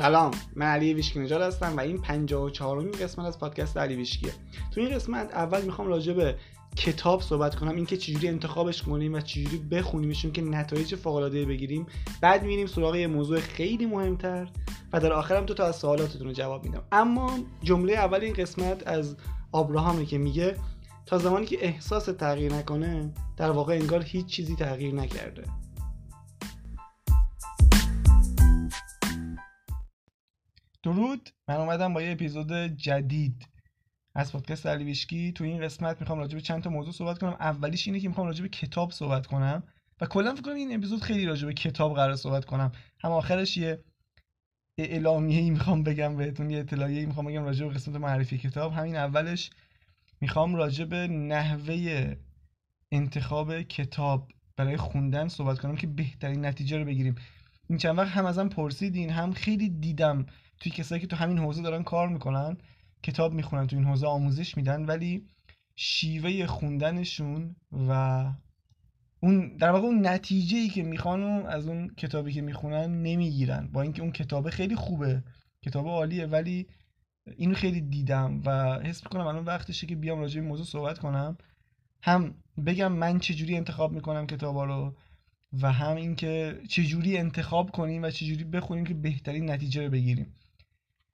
سلام من علی ویشکی نژاد هستم و این 54 امین قسمت از پادکست علی ویشکیه. تو این قسمت اول می‌خوام راجع به کتاب صحبت کنم اینکه چجوری انتخابش کنیم و چجوری بخونیمشون که نتایج فوق العاده بگیریم. بعد میریم سراغ یه موضوع خیلی مهمتر و در آخرم تو تا از سوالاتتون رو جواب میدم. اما جمله اول این قسمت از آبراهامه که میگه تا زمانی که احساس تغییر نکنه در واقع انگار هیچ چیزی تغییر نکرده. درود. من اومدم با یه اپیزود جدید از پادکست علی تو این قسمت می‌خوام راجع به چند تا موضوع صحبت کنم. اولیش اینه که می‌خوام راجع به کتاب صحبت کنم و کلا فکر کنم این اپیزود خیلی راجع به کتاب قرار صحبت کنم. هم آخرش یه اعلامیه ای می‌خوام بگم بهتون یه اطلاعیه می‌خوام بگم راجع به قسمت معرفی کتاب. همین اولش می‌خوام راجع به نحوه انتخاب کتاب برای خوندن صحبت کنم که بهترین نتیجه رو بگیریم. این چند وقت هم ازم پرسیدین هم خیلی دیدم توی کسایی که تو همین حوزه دارن کار می‌کنن کتاب می‌خونن تو این حوزه آموزش میدن ولی شیوه خوندنشون و اون در واقع اون نتیجه ای که می‌خوان از اون کتابی که می‌خونن نمی‌گیرن. با اینکه اون کتاب خیلی خوبه کتاب عالیه ولی اینو خیلی دیدم و حس می‌کنم الان وقتشه که بیام راجع به موضوع صحبت کنم. هم بگم من چجوری انتخاب می‌کنم کتابا رو و هم اینکه چجوری انتخاب کنیم و چجوری بخونیم که بهترین نتیجه رو بگیریم.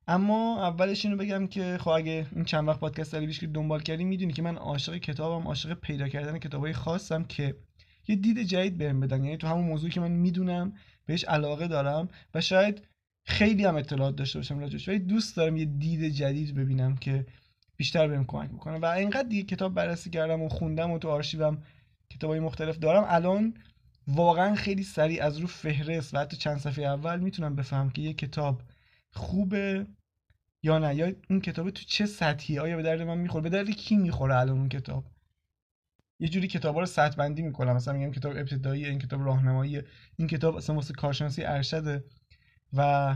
اما اولش اینو بگم که خب اگه این چند وقت پادکست علی که دنبال کردی می‌دونی که من عاشق کتابم عاشق پیدا کردن کتابای خاصم که یه دید جدید بهم بدن. یعنی تو همون موضوعی که من می‌دونم بهش علاقه دارم و شاید خیلی هم اطلاعات داشته باشم راجعش ولی دوست دارم یه دید جدید ببینم که بیشتر بهم کمک می‌کنه و اینقدر دیگه کتاب بررسی کردم و خوندم و تو آرشیوم کتابای مختلف دارم الان واقعا خیلی سریع از رو فهرست و حتی چند صفحه اول می‌تونم بفهم که یه کتاب خوبه یا نه؟ یا اون کتاب تو چه سطحی آیا به درد من می‌خوره؟ به درد کی می‌خوره الان اون کتاب؟ یه جوری کتابا رو سطح بندی می‌کنم. مثلا میگم کتاب ابتدایی این کتاب راهنمایی این کتاب اصلا واسه کارشناسی ارشده و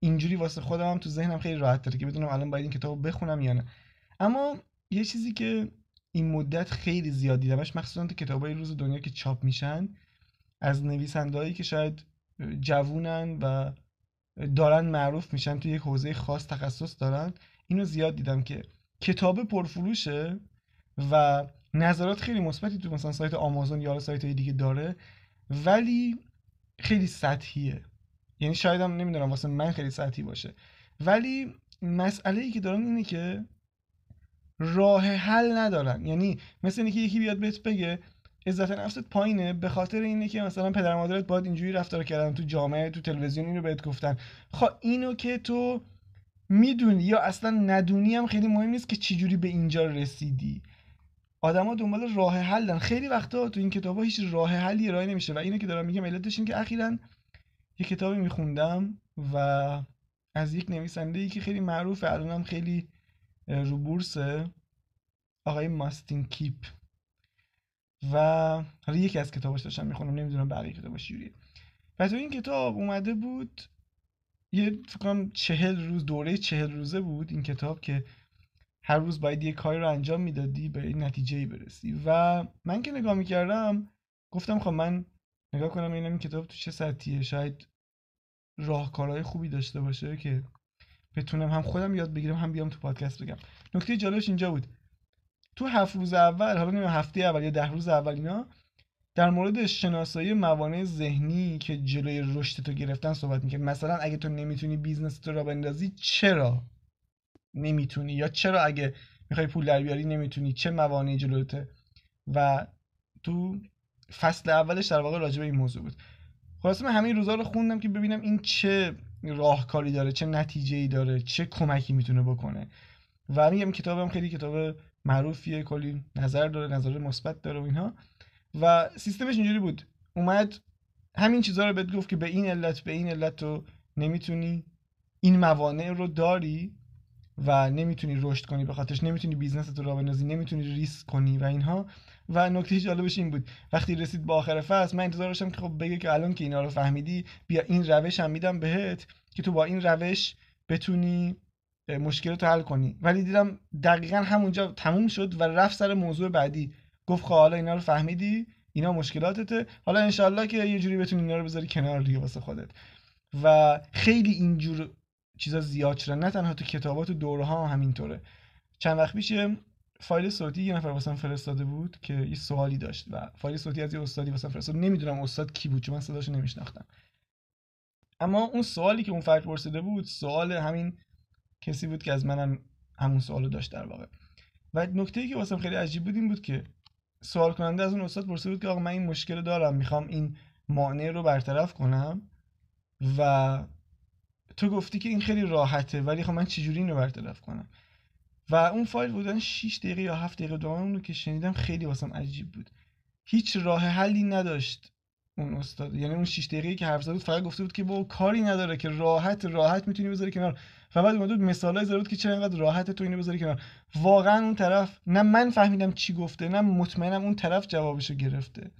اینجوری واسه خودم هم تو ذهنم خیلی راحت داره که بدونم الان باید این کتاب بخونم یا نه. اما یه چیزی که این مدت خیلی زیاد دیدمش مخصوصا تو کتابای روز دنیا که چاپ میشن از نویسندهایی که شاید جوونن و دارن معروف میشن توی یک حوزه خاص تخصص دارن. اینو زیاد دیدم که کتاب پرفروشه و نظرات خیلی مثبتی تو مثلا سایت آمازون یا سایت های دیگه داره ولی خیلی سطحیه. یعنی شاید هم نمی‌دونم واسه من خیلی سطحی باشه. ولی مسئله ای که دارن اینه که راه حل ندارن. یعنی مثل اینکه یکی بیاد بهت بگه عزت نفست پایینه. به خاطر اینه که مثلا پدر مادرت باید اینجوری رفتار کردن تو جامعه تو تلویزیون اینو بهت گفتن. خب اینو که تو می‌دونی یا اصلا ندونی هم خیلی مهم نیست که چجوری به اینجا رسیدی. آدما دنبال راه حلن. خیلی وقتا تو این کتابا هیچ راه حلی ارائه نمیشه و اینو که دارم میگم علتش این که اخیرا یه کتابی میخوندم و از یک نویسنده ای که خیلی معروفه الانم خیلی رو بورسه آقای ماستین کیپ. و حالا یکی از کتاباش داشتم می‌خونم نمی‌دونم بقیه کتاباش جوریه و تو این کتاب اومده بود یه فکر کنم چهل روز دوره چهل روزه بود این کتاب که هر روز باید یه کاری رو انجام می‌دادی به این نتیجه برسی. و من که نگاه می‌کردم گفتم خب من نگاه کنم اینم این کتاب تو چه سطحیه. شاید راهکارهای خوبی داشته باشه که بتونم هم خودم یاد بگیرم هم بیام تو پادکست بگم. نکته جالبش اینجا بود. تو هفت روز اول حالا نمی‌دونم هفته اول یا ده روز اول اینا در مورد شناسایی موانع ذهنی که جلوی رشد تو گرفتن صحبت می‌کنه مثلا اگه تو نمی‌تونی business تو راه بندازی چرا نمی‌تونی؟ یا چرا اگه می‌خوای پول در بیاری نمی‌تونی؟ چه موانعی جلوته و تو فصل اولش در واقع راجع به این موضوع بود. خلاصه من همه روزا رو خوندم که ببینم این چه راهکاری داره چه نتیجه ای داره چه کمکی می‌تونه بکنه. و میگم کتابم خیلی کتاب معروفیه کلی نظر داره نظر مثبت داره و اینها. و سیستمش اینجوری بود. اومد همین چیزها رو بهت گفت که به این علت به این علت تو نمی‌تونی این موانع رو داری و نمی‌تونی رشد کنی به خاطرش نمی‌تونی business رو راه بندازی نمی‌تونی ریسک کنی و اینها. و نکته جالبش این بود. وقتی رسید به آخر فصل من انتظار داشتم که خب بگه که الان که اینا رو فهمیدی بیا این روش هم میدم بهت که تو با این روش بتونی مشکلات حل کنی. ولی دیدم دقیقا همونجا تموم شد و رفت سر موضوع بعدی. گفت خب حالا اینا رو فهمیدی اینا مشکلاتته. حالا انشالله که یه جوری بتونی اینا رو بذاری کنار دیگه واسه خودت. و خیلی اینجور چیزا زیاد شدن. نه تنها تو کتابات و دوره ها همینطوره. چند وقت پیش فایل صوتی یه نفر واسم فرستاده بود که یه سوالی داشت و فایل صوتی از یه استادی واسم فرستاد. نمی‌دونم استاد کی بود چون من صداشو نمیشناختم. اما اون سوالی که اون فرد پرسیده بود سوال همین کسی بود که از منم همون سوالو داشت در واقع. و نکته ای که واسم خیلی عجیب بود این بود که سوال کننده از اون استاد پرسیده بود که آقا من این مشکل دارم می‌خوام این مانع رو برطرف کنم و تو گفتی که این خیلی راحته ولی خب من چجوری اینو برطرف کنم؟ و اون فایل بودن 6 دقیقه یا 7 دقیقه دوام رو که شنیدم خیلی واسم عجیب بود. هیچ راه حلی نداشت اون استاد یعنی اون 6 دقیقه که حرف زد بود فقط گفته بود که با کاری نداره که راحت راحت می‌تونی بذاری کنار. و بعد اومد مثالای زد بود که چرا اینقدر راحت تو اینو بذاری کنار. واقعا اون طرف نه من فهمیدم چی گفته نه مطمئنم اون طرف جوابشو گرفته.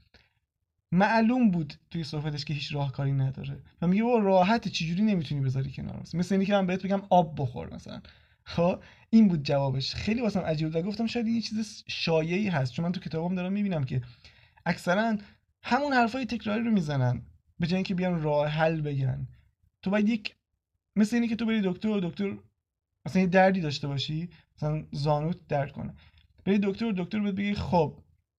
معلوم بود توی صحبتش که هیچ راهکاری نداره. و میگه با راحت چجوری نمی‌تونی بذاری کنار؟ مثل اینکه من بهت بگم آب بخور مثلا. خب؟ این بود جوابش. خیلی واسم عجیب و گفتم شاید یه چیز شایعی هست. چون من تو کتابم دارم می‌بینم که اکثرا همون حرفای تکراری رو می‌زنن. به جای اینکه بیان راه حل بگن. تو باید یک مثل اینه که تو بری دکتر دکتر مثلا یه دردی داشته باشی مثلا زانوت درد کنه. بری دکتر دکتر بهت بگی خب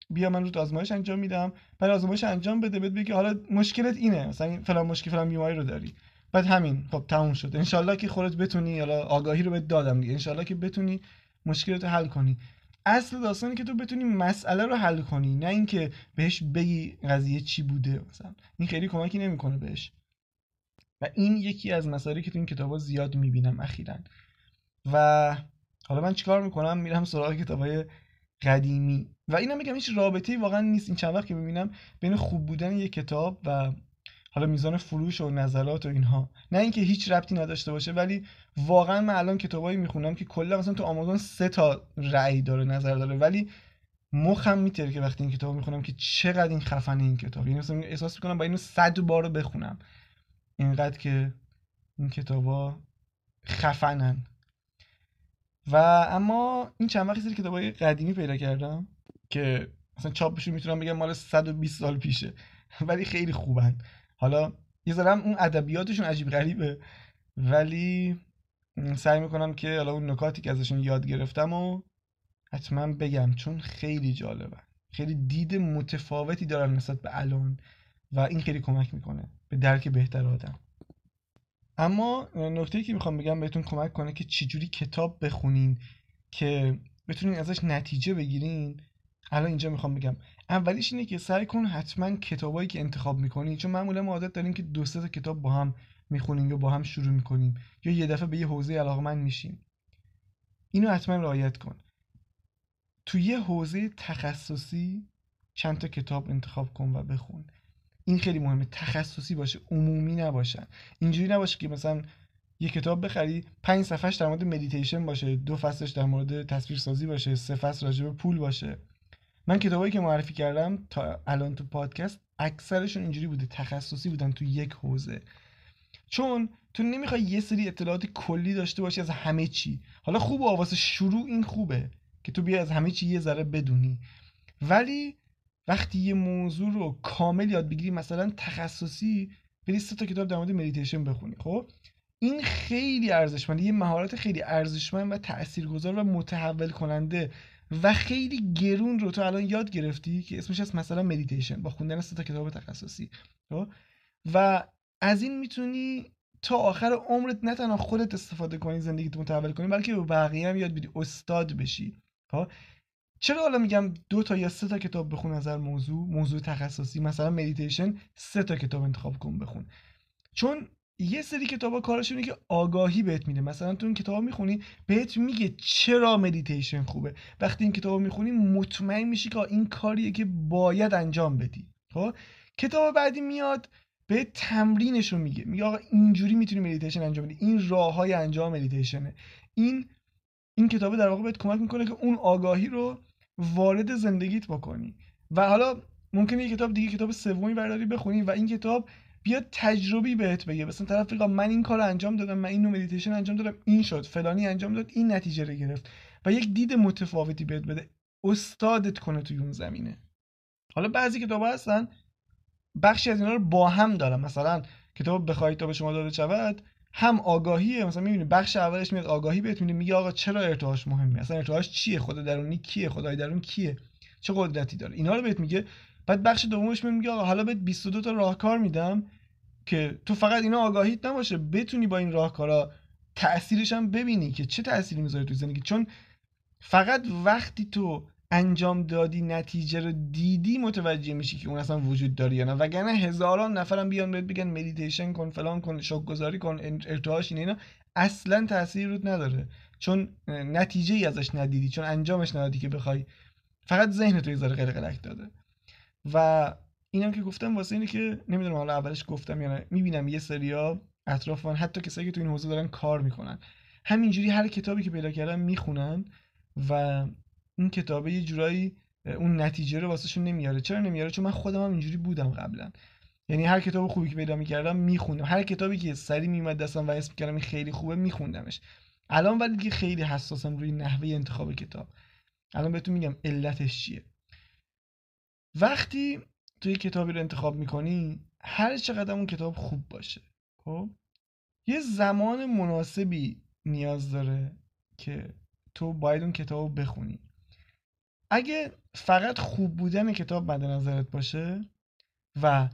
بیا من رو آزمایش انجام میدم بعد آزمایش انجام بده بهت بگی حالا مشکلت اینه مثلا فلان مشکل فلان بیماری رو داری. بعد همین خب تموم شد. انشالله که خودت بتونی حالا آگاهی رو بهت دادم دیگه. انشالله که بتونی مشکلت رو حل کنی. اصل داستانی که تو بتونی مسئله رو حل کنی نه اینکه بهش بگی قضیه چی بوده مثلا. این خیلی کمکی نمی‌کنه بهش. و این یکی از مسائلی که تو این کتابا زیاد می‌بینم اخیرا. و حالا من چیکار می‌کنم؟ میرم سراغ کتابای قدیمی. و اینا میگم هیچ رابطه‌ای واقعا نیست. این چند وقت که می‌بینم بین خوب بودن یک کتاب و حالا میزان فروش و نظرات و اینها. نه اینکه هیچ ربطی نداشته باشه ولی واقعا من الان کتابایی می‌خونم که کلا مثلا تو آمازون سه تا رأی داره نظر داره. ولی مخم میتره که وقتی این کتاب می‌خونم که چقدر این خفنه این کتاب. یعنی مثلا احساس می‌کنم با اینو صد بار بخونم. اینقدر که این کتابا خفنن. و اما این چند وقتی کتابای قدیمی پیدا کردم که مثلا چاپشون می‌تونم بگم مال 120 سال پیشه. ولی خیلی خوبن. حالا یه ذرم اون ادبیاتشون عجیب غریبه. ولی سعی می‌کنم که حالا اون نکاتی که ازشون یاد گرفتم و حتما بگم چون خیلی جالبه. خیلی دید متفاوتی دارن نسبت به الان. و این خیلی کمک می‌کنه به درک بهتر آدم. اما نکته که می‌خوام بگم بهتون کمک کنه که چجوری کتاب بخونین که بتونین ازش نتیجه بگیرین الان اینجا می‌خوام بگم. اولیش اینه که سعی کن حتما کتابایی که انتخاب می‌کنی چون معمولا ما عادت داریم که دو سه کتاب با هم می‌خونیم یا با هم شروع می‌کنیم یا یه دفعه به یه حوزه علاقمند میشیم. اینو حتما رعایت کن. تو یه حوزه تخصصی چند تا کتاب انتخاب کن و بخون. این خیلی مهمه. تخصصی باشه عمومی نباشن اینجوری نباشه که مثلا یه کتاب بخری پنج صفحش در مورد مدیتیشن باشه دو فصلش در مورد تصویرسازی باشه سه فصل راجع به پول باشه. من کتابایی که معرفی کردم تا الان تو پادکست اکثرشون اینجوری بوده تخصصی بودن تو یک حوزه. چون تو نمی‌خوای یه سری اطلاعات کلی داشته باشی از همه چی. حالا خوب و واسه شروع این خوبه که تو بیا از همه چی یه ذره بدونی. ولی وقتی یه موضوع رو کامل یاد بگیری مثلا تخصصی بری سه تا کتاب در مورد مدیتیشن بخونی خب این خیلی ارزشمنده یه مهارت خیلی ارزشمند و تاثیرگذار و متحول کننده و خیلی گرون رو تو الان یاد گرفتی که اسمش هست مثلا مدیتیشن با خوندن سه تا کتاب تخصصی خب؟ و از این می‌تونی تا آخر عمرت نه تنها خودت استفاده کنی زندگیت متحول کنی بلکه به بقیه هم یاد بدی استاد بشی خب چرا حالا میگم دو تا یا سه تا کتاب بخون از هر موضوع؟ موضوع تخصصی مثلا مدیتیشن سه تا کتاب انتخاب کن بخون. چون یه سری کتابا کارشونه که آگاهی بهت میده. مثلا تو این کتاب می‌خونی بهت میگه چرا مدیتیشن خوبه. وقتی این کتاب می‌خونی مطمئن میشی که این کاریه که باید انجام بدی. خب؟ کتاب بعدی میاد به تمرینش رو میگه. میگه آقا اینجوری می‌تونی مدیتیشن انجام بدی. این راه های انجام مدیتیشنه این این کتاب در واقع بهت کمک می‌کنه که اون آگاهی رو وارد زندگیت بکنی. و حالا ممکنه یه کتاب دیگه کتاب سومی برداری بخونی و این کتاب بیاد تجربی بهت بگه. مثلا طرف بگه من این کار انجام دادم من اینو مدیتیشن انجام دادم این شد. فلانی انجام داد این نتیجه رو گرفت. و یک دید متفاوتی بهت بده. استادت کنه توی اون زمینه. حالا بعضی کتاب هستن بخشی از اینا رو با هم دارن. مثلا کتاب بخواهید تا به شما داده شود هم آگاهیه مثلا می‌بینی بخش اولش میاد آگاهی بهت میده میگه آقا چرا ارتعاش مهمه؟ اصلا ارتعاش چیه؟ خدا درونی کیه؟ خدای درون کیه؟ چه قدرتی داره؟ اینا رو بهت میگه. بعد بخش دومش میگه آقا حالا بهت 22 تا راهکار میدم که تو فقط اینا آگاهیت نباشه بتونی با این راهکارا تاثیرش هم ببینی که چه تأثیری می‌ذاره تو زندگی. چون فقط وقتی تو انجام دادی نتیجه رو دیدی متوجه میشی که اون اصلا وجود داره یا نه. وگرنه هزاران نفرم بیان بهت بگن مدیتیشن کن فلان کن شوک گذاری کن ارتعاش این اینا. اصلا تاثیر رود نداره. چون نتیجه ای ازش ندیدی چون انجامش ندادی که بخوای فقط ذهن تو یه غیر قلق داده. و اینم که گفتم واسه اینه که نمی‌دونم حالا اولش گفتم یا نه. می‌بینم یه سریا اطرافان حتی کسایی که تو این حوزه دارن کار می‌کنن. همینجوری هر کتابی که پیدا کردن می‌خونن و این کتابه یه جورایی اون نتیجه رو واسهشون نمیاره. چرا نمیاره؟ چون من خودم هم اینجوری بودم قبلا. یعنی هر کتاب خوبی که پیدا می‌کردم میخوندم. هر کتابی که سری میومد دستم و اسم کردم این خیلی خوبه میخوندمش. الان ولی دیگه خیلی حساسم روی نحوه انتخاب کتاب. الان بهتون میگم علتش چیه. وقتی توی کتابی رو انتخاب می‌کنی هر چقدر اون کتاب خوب باشه خب؟ یه زمان مناسبی نیاز داره که تو باید اون کتاب بخونی. اگه فقط خوب بودن کتاب مد نظرت باشه و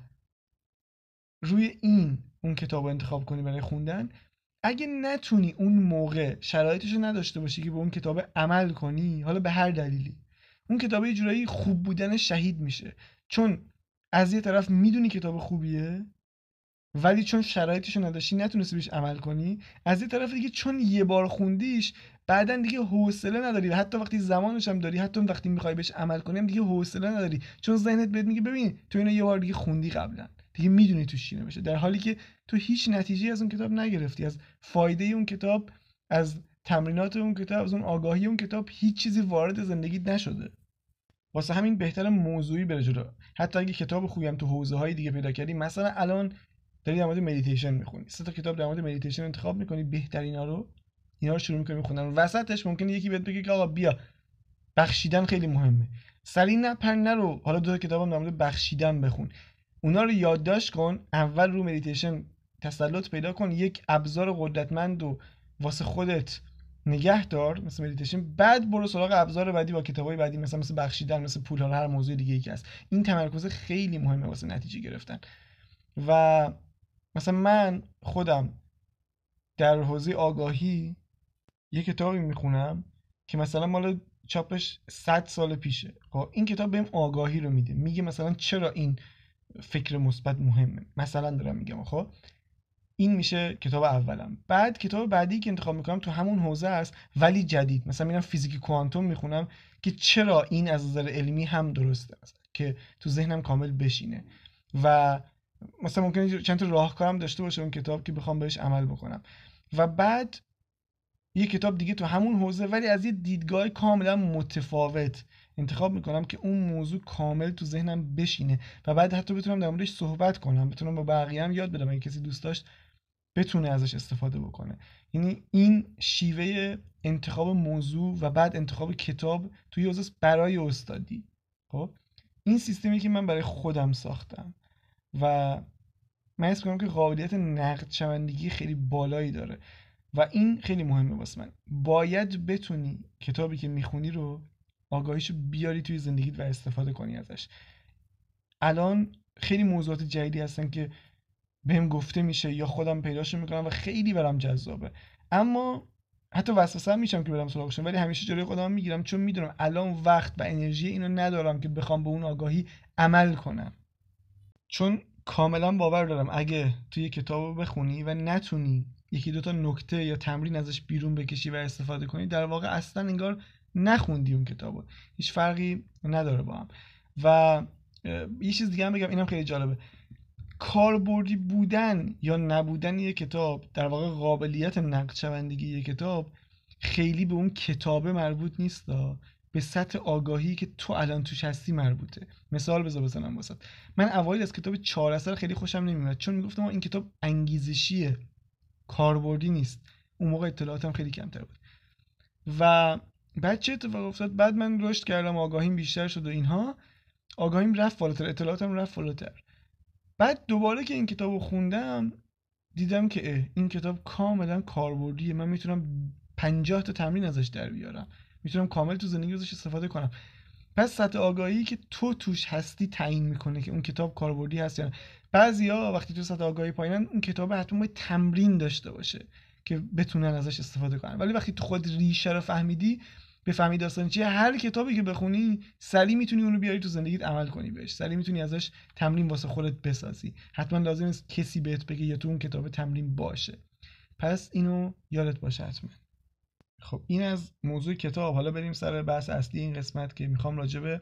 روی این اون کتاب رو انتخاب کنی برای خوندن اگه نتونی اون موقع شرایطش رو نداشته باشی که به اون کتاب عمل کنی حالا به هر دلیلی اون کتاب یه جورایی خوب بودن شهید میشه. چون از یه طرف می‌دونی کتاب خوبیه ولی چون شرایطش نداشتی نتونستی بهش عمل کنی. از یه طرف دیگه چون یه بار خوندیش بعدا دیگه حوصله نداری. حتی وقتی زمانش هم داری حتی وقتی می‌خوای بهش عمل کنی هم دیگه حوصله نداری. چون ذهنت بهت میگه ببین تو اینو یه بار دیگه خوندی قبلا. دیگه می‌دونی تو چی بشه در حالی که تو هیچ نتیجه از اون کتاب نگرفتی. از فایده اون کتاب از تمرینات اون کتاب از اون آگاهی اون کتاب هیچ چیزی وارد زندگیت نشده. واسه همین بهتر موضوعی بره جلو. حتی اگه کتاب خوبی هم تو حوزه های دیگه پیدا کردی مثلا الان داری در مورد مدیتیشن می‌خونی. سه تا کتاب در مورد مدیتیشن انتخاب می‌کنی بهترینا رو. اینا رو شروع می‌کنی می‌خونی وسطش ممکنه یکی بهت بگه که آقا بیا بخشیدن خیلی مهمه. سریع نپر نرو حالا دو تا کتابم در مورد بخشیدن بخون. اونا رو یادداشت کن اول رو مدیتیشن تسلط پیدا کن یک ابزار قدرتمند رو واسه خودت نگه دار مثل مدیتیشن بعد برو سراغ ابزار بعدی با کتابای بعدی مثلا مثل بخشیدن مثل پول هر موضوع دیگه ای که هست. این تمرکز خیلی مهمه واسه نتیجه گرفتن. و مثلا من خودم در حوزه آگاهی یه کتابی می‌خونم که مثلا مال چاپش 100 سال پیشه. خب این کتاب بهم آگاهی رو میده. میگه مثلا چرا این فکر مثبت مهمه. مثلا دارم میگم خب؟ این میشه کتاب اولم. بعد کتاب بعدی که انتخاب می‌کنم تو همون حوزه است ولی جدید. مثلا میرم فیزیک کوانتوم می‌خونم که چرا این از نظر علمی هم درسته است که تو ذهنم کامل بشینه. و مثلا ممکنه چند تا راهکارم داشته باشه اون کتاب که بخوام بهش عمل بکنم. و بعد یه کتاب دیگه تو همون حوزه ولی از یه دیدگاه کاملا متفاوت انتخاب می‌کنم که اون موضوع کامل تو ذهنم بشینه و بعد حتی بتونم در موردش صحبت کنم بتونم با بقیه هم یاد بدم اگه کسی دوست داشت بتونه ازش استفاده بکنه. یعنی این شیوه انتخاب موضوع و بعد انتخاب کتاب توی حوزه برای استادی. خب؟ این سیستمی که من برای خودم ساختم. و من اسم کنم که قابلیت نقد شوندگی خیلی بالایی داره. و این خیلی مهمه واسه من. باید بتونی کتابی که می‌خونی رو آگاهیشو بیاری توی زندگیت و استفاده کنی ازش. الان خیلی موضوعات جدیدی هستن که بهم گفته میشه یا خودم پیداشو می‌کنم و خیلی برام جذابه. اما حتی وسوسه میشم که برم سراغشون ولی همیشه جلوی خودم می‌گیرم چون می‌دونم الان وقت و انرژی اینو ندارم که بخوام به اون آگاهی عمل کنم. چون کاملا باور دارم اگه توی کتاب بخونی و نتونی یکی دوتا نکته یا تمرین ازش بیرون بکشی و استفاده کنی در واقع اصلا انگار نخوندی اون کتابو. هیچ فرقی نداره با هم. و یه چیز دیگه هم بگم اینم خیلی جالبه. کاربردی بودن یا نبودن یک کتاب در واقع قابلیت نقد شوندگی یک کتاب خیلی به اون کتابه مربوط نیست به سطح آگاهی که تو الان توش هستی مربوطه. مثال بذار بزنم واسط من اوایل از کتاب چهار اثر خیلی خوشم نمیومد چون می‌گفتم این کتاب انگیزشیه کاربردی نیست. اون موقع اطلاعاتم خیلی کمتر بود. و بعد چه اتفاق افتاد؟ بعد من رشد کردم آگاهیم بیشتر شد و اینها. آگاهیم رفت بالاتر اطلاعاتم رفت بالاتر. بعد دوباره که این کتاب رو خوندم دیدم که این کتاب کاملا کاربردیه. من می‌تونم 50 تا تمرین ازش در بیارم. می‌تونم کامل تو زندگی ازش استفاده کنم. پس سطح آگاهی که تو توش هستی تعیین می‌کنه که اون کتاب کاربردی هست یا نه. بعضیا وقتی تو سطح آگاهی پایینن اون کتاب حتما باید تمرین داشته باشه که بتونن ازش استفاده کنن. ولی وقتی تو خود ریشه رو فهمیدی بفهمی داستان چیه هر کتابی که بخونی سری می‌تونی اونو بیاری تو زندگیت عمل کنی بهش. سری می‌تونی ازش تمرین واسه خودت بسازی. حتما لازم نیست کسی بهت بگه یا تو اون کتاب تمرین باشه. پس اینو یادت باشه حتما. خب این از موضوع کتاب. حالا بریم سر بحث اصلی این قسمت که می‌خوام راجبه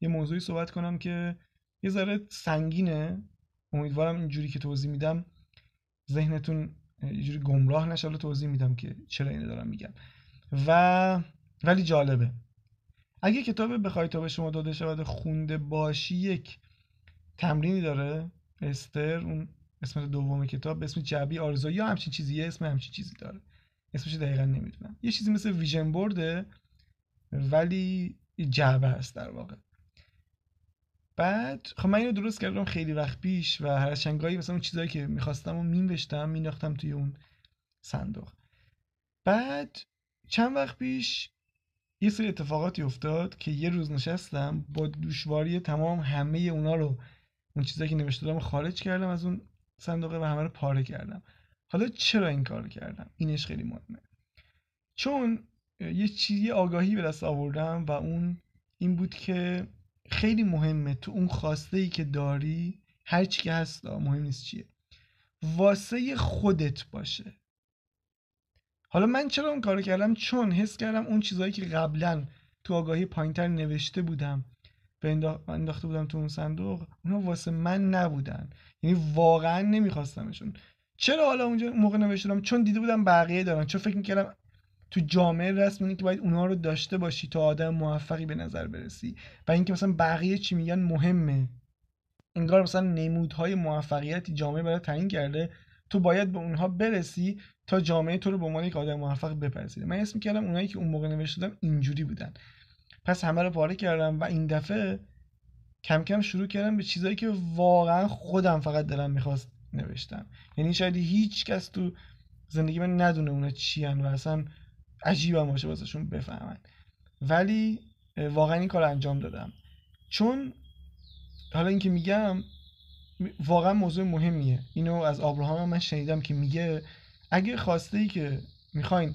یه موضوعی صحبت کنم که یه ذره سنگینه. امیدوارم اینجوری که توضیح میدم ذهنتون یه جوری گمراه نشه. توضیح میدم که چرا اینو دارم میگم. و ولی جالبه. اگه کتاب بخوای تا به شما داده شود خونده باشی یک تمرینی داره. استر اون قسمت دوم کتاب به اسم جعبی آرزو یا همچین چیزی اسم همچین چیزی داره. اسمش دقیقا نمی‌دونم. یه چیزی مثل ویژن بورده ولی جعبه هست در واقع. بعد خب من اینو درست کردم خیلی وقت پیش و هر چنگایی مثلا اون چیزایی که می‌خواستم و مینوشتم میناختم توی اون صندوق. بعد چند وقت پیش یه سری اتفاقاتی افتاد که یه روز نشستم با دشواری تمام همه اونا رو اون چیزایی که نوشته خارج کردم از اون صندوقه و همه رو پاره کردم. حالا چرا این کار کردم؟ اینش خیلی مهمه. چون یه چیزی آگاهی به دست آوردم و اون این بود که خیلی مهمه تو اون خواسته ای که داری هر چی که هست مهم نیست چیه. واسه خودت باشه. حالا من چرا اون کارو کردم؟ چون حس کردم اون چیزهایی که قبلا تو آگاهی پایینتر نوشته بودم و انداخته بودم تو اون صندوق اونا واسه من نبودن. یعنی واقعا نمیخواستمشون. چرا حالا اونجا موقع نوشتم چون دیده بودم بقیه دارن. چون فکر می‌کردم تو جامعه رسم که باید اونها رو داشته باشی تا آدم موفقی به نظر برسی. و اینکه مثلا بقیه چی میگن مهمه. انگار مثلا نمودهای موفقیتی جامعه برای تعیین کرده. تو باید به اونها برسی تا جامعه تو رو به عنوان یک آدم موفق بپذیره. من اسم کردم اونایی که اون موقع نوشتم اینجوری بودن. پس همه رو پاره کردم و این دفعه کم کم شروع کردم به چیزایی که واقعا خودم فقط دلم می‌خواست نوشتم. یعنی شاید هیچ کس تو زندگی من ندونه اونا چی و اصلا عجیب هم باشه واسهشون بفهمن. ولی واقعا این کار انجام دادم. چون حالا اینکه میگم واقعا موضوع مهمیه. اینو از آبراهام من شنیدم که میگه اگه خواسته ای که می‌خواین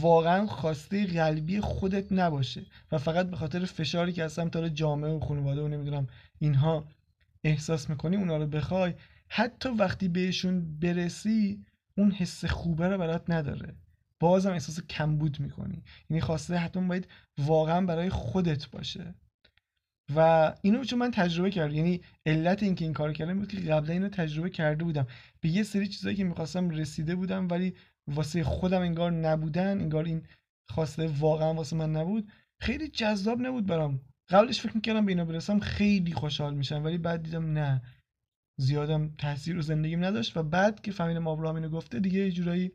واقعا خواسته قلبی خودت نباشه و فقط به خاطر فشاری که از سمت جامعه و خانواده و نمی‌دونم اینها احساس می‌کنی اونا رو بخوای حتی وقتی بهشون برسی اون حس خوبه رو برات نداره. بازم احساس کمبود می‌کنی. یعنی خواسته حتما باید واقعا برای خودت باشه. و اینو چون من تجربه کردم. یعنی علت اینکه این کار کردم بود که قبلا اینو تجربه کرده بودم. به یه سری چیزایی که می‌خواستم رسیده بودم ولی واسه خودم انگار نبودن انگار این خواسته واقعا واسه من نبود. خیلی جذاب نبود برام. قبلش فکر می‌کردم به اینا برسم خیلی خوشحال میشم ولی بعد دیدم نه. زیادم تاثیر رو زندگیم نداشت و بعد که فهمیدم آبراهام اینو گفته دیگه یه جورایی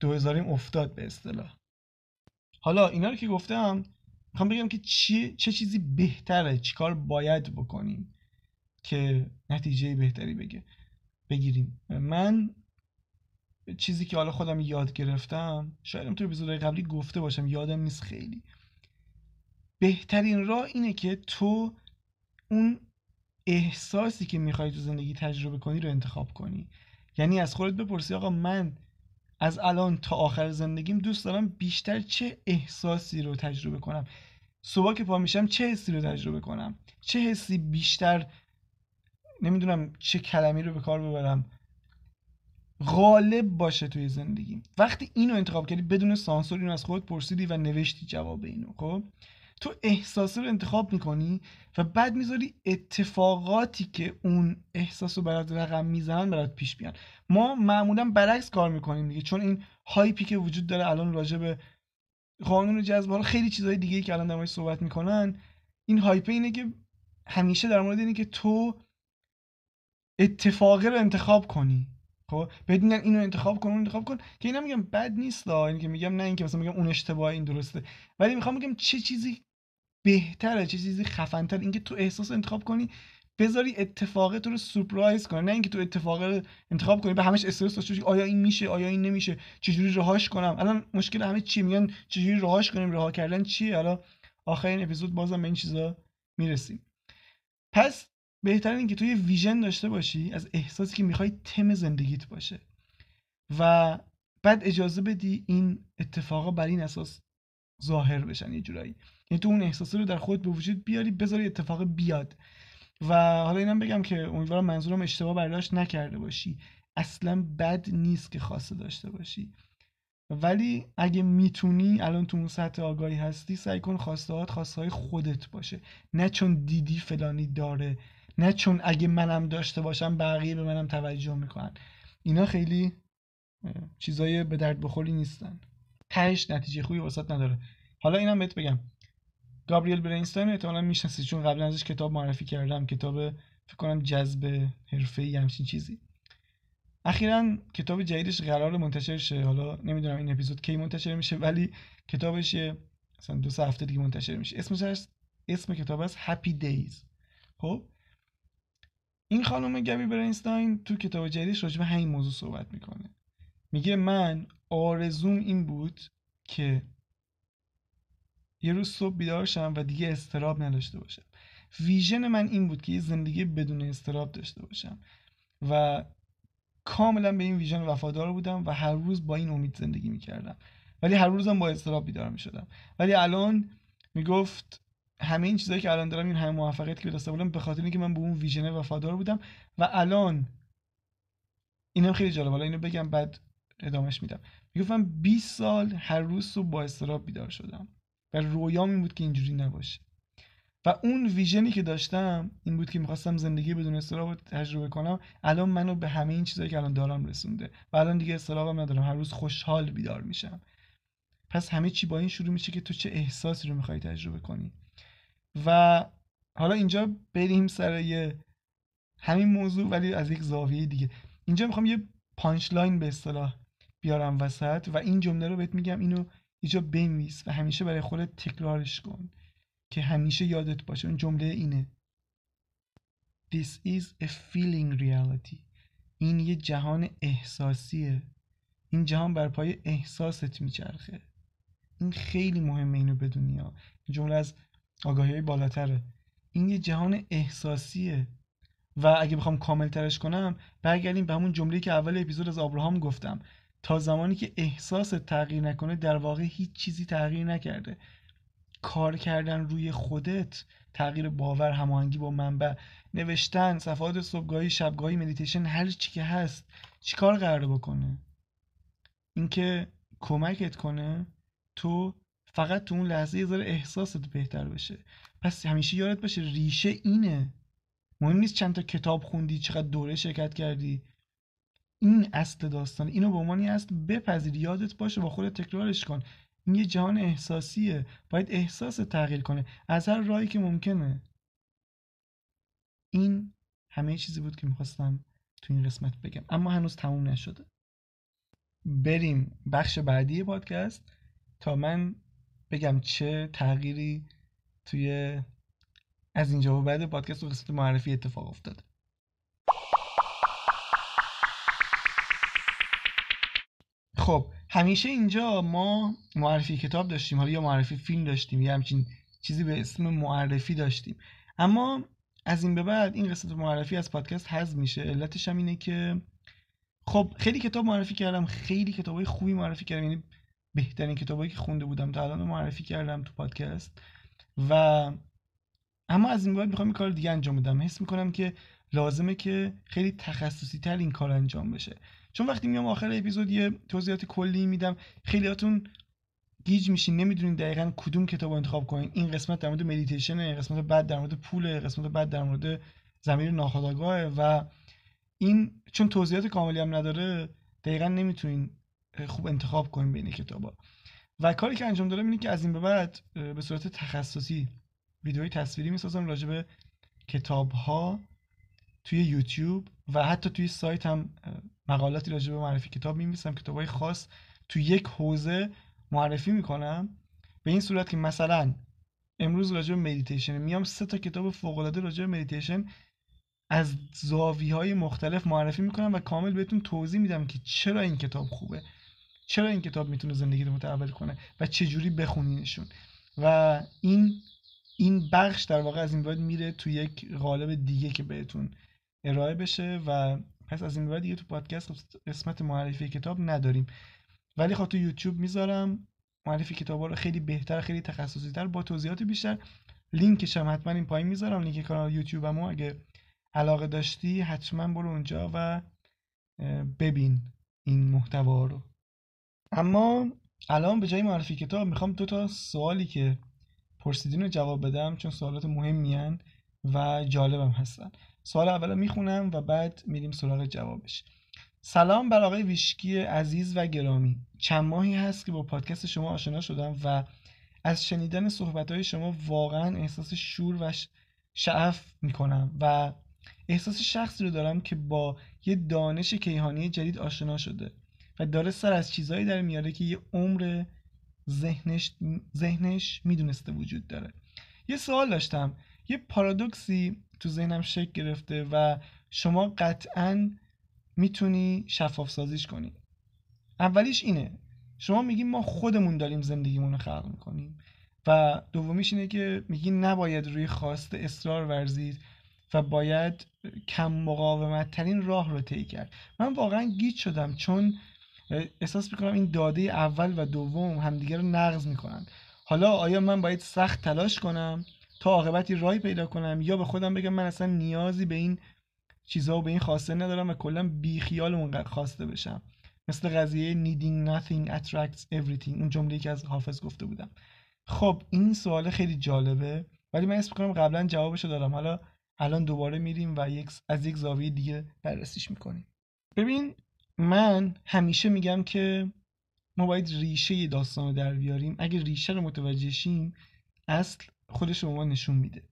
2000 افتاد به اصطلاح. حالا اینا رو که گفتم می‌خوام بگم که چی چه چیزی بهتره چیکار باید بکنیم که نتیجه بهتری بگه بگیریم. من چیزی که حالا خودم یاد گرفتم شاید تو اپیزودهای قبلی گفته باشم یادم نیست خیلی. بهترین راه اینه که تو اون احساسی که می‌خوای تو زندگی تجربه کنی رو انتخاب کنی. یعنی از خودت بپرسی آقا من از الان تا آخر زندگیم دوست دارم بیشتر چه احساسی رو تجربه کنم؟ صبح که پا میشم چه حسی رو تجربه کنم؟ چه حسی بیشتر نمی‌دونم چه کلمی رو به کار ببرم؟ غالب باشه توی زندگیم. وقتی اینو انتخاب کردی بدون سانسور اینو از خودت پرسیدی و نوشتی جواب اینو خب؟ تو احساس رو انتخاب می‌کنی و بعد می‌ذاری اتفاقاتی که اون احساس رو برات رقم می‌زنن برات پیش بیان. ما معمولا برعکس کار می‌کنیم دیگه چون این هایپی که وجود داره الان راجع به قانون جذب حالا خیلی چیزهای دیگه که الان در صحبت می‌کنن. این هایپ اینه که همیشه در مورد اینه که تو اتفاقی رو انتخاب کنی. خب؟ بدونن اینو انتخاب کن اون انتخاب کن که اینا میگم بد نیست این که میگم نه اینکه مثلا میگم اون اشتباه این درسته. ولی می‌خوام بگم چه چیزی بهتره چه چیزی خفنتر. اینکه تو احساس انتخاب کنی بذاری اتفاق تو رو سورپرایز کنه. نه اینکه تو اتفاق انتخاب کنی به همش استرس داشته باشی آیا این میشه آیا این نمیشه چجوری رهاش کنم. الان مشکل همه چی میگن چجوری رهاش کنیم رها کردن چیه؟ حالا آخر این اپیزود بازم به این چیزا می‌رسیم. پس بهتر اینکه تو یه ویژن داشته باشی از احساسی که می‌خوای تم زندگیت باشه و بعد اجازه بدی این اتفاقا بر این اساس ظاهر بشن یه جورایی. یعنی تو اون احساس رو در خودت به وجود بیاری بذاری اتفاق بیاد. و حالا اینم بگم که امیدوارم منظورم اشتباه برداشت نکرده باشی. اصلا بد نیست که خواسته داشته باشی. ولی اگه می‌تونی الان تو اون سطح آگاهی هستی سعی کن خواستهات خواسته های خودت باشه. نه چون دیدی فلانی داره نه چون اگه منم داشته باشم بقیه به منم توجه می‌کنن. اینا خیلی چیزای به درد بخوری نیستن. تهش نتیجه خوبی واسط نداره. حالا اینم بهت بگم. گابریل برینستاین احتمالا می‌شناسی چون قبلا ازش کتاب معرفی کردم کتاب فکر کنم جذب حرفه‌ای همچین چیزی. اخیرا کتاب جدیدش قرار منتشر شه. حالا نمی‌دونم این اپیزود کی منتشر میشه ولی کتابش مثلا دو سه هفته دیگه منتشر میشه. اسمش اسم کتاب است هپی دیز خب؟ این خانم گابی برینستاین تو کتاب جدیدش راجع به همین موضوع صحبت می‌کنه. میگه من آرزوم این بود که یه روز صبح بیدار شم و دیگه استراب نداشته باشم. ویژن من این بود که یه زندگی بدون استراب داشته باشم و کاملا به این ویژن وفادار بودم و هر روز با این امید زندگی می‌کردم. ولی هر روزم با استراب بیدار می‌شدم. ولی الان می‌گفت همه این چیزایی که الان دارم این همه موفقیت که داشته بودم به خاطر اینکه من به اون ویژن وفادار بودم و الان اینم خیلی جالب. حالا اینو بگم بعد ادامهش میدم. می‌گفتم 20 سال هر روز صبح با استراب بیدار شدم. و رویام این بود که اینجوری نباشه. و اون ویژنی که داشتم این بود که می‌خواستم زندگی بدون استراب تجربه کنم. الان منو به همه این چیزایی که الان دارم رسونده و الان دیگه استرابم ندارم. هر روز خوشحال بیدار میشم. پس همه چی با این شروع میشه که تو چه احساسی رو می‌خوای تجربه کنی. و حالا اینجا بریم سر یه همین موضوع ولی از یک زاویه دیگه. اینجا می‌خوام یه punch line به اصطلاح بیارم وسط و این جمله رو بهت میگم. اینو اینجا بنویس و همیشه برای خودت تکرارش کن که همیشه یادت باشه. اون جمله اینه. This is a feeling reality. این یه جهان احساسیه. این جهان بر پایه احساست میچرخه. این خیلی مهمه اینو بدونی ها این جمله از آگاهی بالاتره. این یه جهان احساسیه. و اگه بخوام کامل ترش کنم برگردیم به همون جمله که اول اپیزود از آبراهام گفتم. تا زمانی که احساس تغییر نکنه در واقع هیچ چیزی تغییر نکرده. کار کردن روی خودت تغییر باور هماهنگی با منبع نوشتن صفحات صبحگاهی شبگاهی مدیتیشن هر چی که هست چیکار قراره بکنه؟ اینکه کمکت کنه تو فقط تو اون لحظه یه ذره احساست بهتر بشه. پس همیشه یادت باشه ریشه اینه. مهم نیست چند تا کتاب خوندی چقدر دوره شرکت کردی. این اصل داستان اینو به عنوانی اصل بپذیر یادت باشه با خودت تکرارش کن. این یه جهان احساسیه باید احساس تغییر کنه. از هر راهی که ممکنه. این همه چیزی بود که می‌خواستم تو این قسمت بگم. اما هنوز تموم نشده. بریم بخش بعدی پادکست تا من بگم چه تغییری توی از اینجا و بعد پادکست و قسمت معرفی اتفاق افتاده. خب همیشه اینجا ما معرفی کتاب داشتیم حالا یا معرفی فیلم داشتیم یا همچین چیزی به اسم معرفی داشتیم. اما از این به بعد این قسمت معرفی از پادکست حذف میشه. علتش هم اینه که خب خیلی کتاب معرفی کردم خیلی کتابای خوبی معرفی کردم یعنی بهترین کتابایی که خونده بودم تا الان معرفی کردم تو پادکست. و اما از این بعد می‌خوام این کار دیگه انجام بدم. حس می‌کنم که لازمه که خیلی تخصصی تر این کار انجام بشه. چون وقتی میام آخر اپیزود یه توضیحات کلی میدم خیلیاتون گیج میشین نمی‌دونین دقیقا کدوم کتاب انتخاب کنین. این قسمت در مورد مدیتیشن قسمت بعد در مورد پول قسمت بعد در مورد ضمیر ناخودآگاه و این چون توضیحات کاملی هم نداره دقیقا نمی‌تونین خوب انتخاب کنین بین کتابا. و کاری که انجام دادم اینه که از این به بعد به صورت تخصصی ویدیوی تصویری می‌سازم راجع به کتاب ها توی یوتیوب و حتی توی سایت هم مقالاتی راجع به معرفی کتاب می‌نویسم کتابای خاص تو یک حوزه معرفی می‌کنم. به این صورت که مثلا امروز راجع به مدیتیشن میام سه تا کتاب فوق العاده راجع به مدیتیشن از زاویه های مختلف معرفی می‌کنم و کامل بهتون توضیح میدم که چرا این کتاب خوبه. چرا این کتاب می‌تونه زندگی رو متحول کنه و چجوری بخونینشون. و این این بخش در واقع از این بعد میره تو یک قالب دیگه که بهتون ارائه بشه و پس از این بعد دیگه تو پادکست قسمت معرفی کتاب نداریم. ولی خب تو یوتیوب می‌ذارم معرفی کتاب رو خیلی بهتر خیلی تخصصی تر با توضیحات بیشتر. لینکش هم حتما این پایین می‌ذارم لینک کانال یوتیوبمو اگه علاقه داشتی حتما برو اونجا و ببین این محتوا رو. اما الان به جای معرفی کتاب می‌خوام دو تا سوالی که پرسیدین رو جواب بدم چون سوالات مهمی و جالبم هستن. سوال اول می‌خونم و بعد میریم سراغ جوابش. سلام بر آقای ویشکی عزیز و گرامی. چند ماهی هست که با پادکست شما آشنا شدم و از شنیدن صحبت شما واقعا احساس شور و شعف می‌کنم و احساس شخصی رو دارم که با یه دانش کیهانی جدید آشنا شده و داره سر از چیزهایی در میاره که یه عمر ذهنش ذهنش می‌دونسته وجود داره. یه سوال داشتم. یه پارادوکسی تو ذهنم شکل گرفته و شما قطعا می‌تونی شفاف سازیش کنی. اولیش اینه شما میگی ما خودمون داریم زندگیمون رو خلق می‌کنیم و دومیش اینه که میگی نباید روی خواسته اصرار ورزید و باید کم مقاومت ترین راه رو طی کرد. من واقعا گیج شدم چون احساس می‌کنم این داده اول و دوم همدیگه رو نقض می‌کنن. حالا آیا من باید سخت تلاش کنم؟ تا عاقبتی رای پیدا کنم یا به خودم بگم من اصلا نیازی به این چیزها و به این خواسته ندارم و کلا بیخیال اون خواسته بشم. مثل قضیه needing nothing attracts everything. اون جمله که از حافظ گفته بودم. خب این سوال خیلی جالبه ولی من اسم کنم قبلا جوابشو دارم. حالا الان دوباره میریم و یک از یک زاویه دیگه بررسیش می‌کنیم. ببین من همیشه میگم که ما باید ریشه داستان رو در بیاریم. اگه ریشه رو متوجه شیم اصل خودش رو ما نشون میده.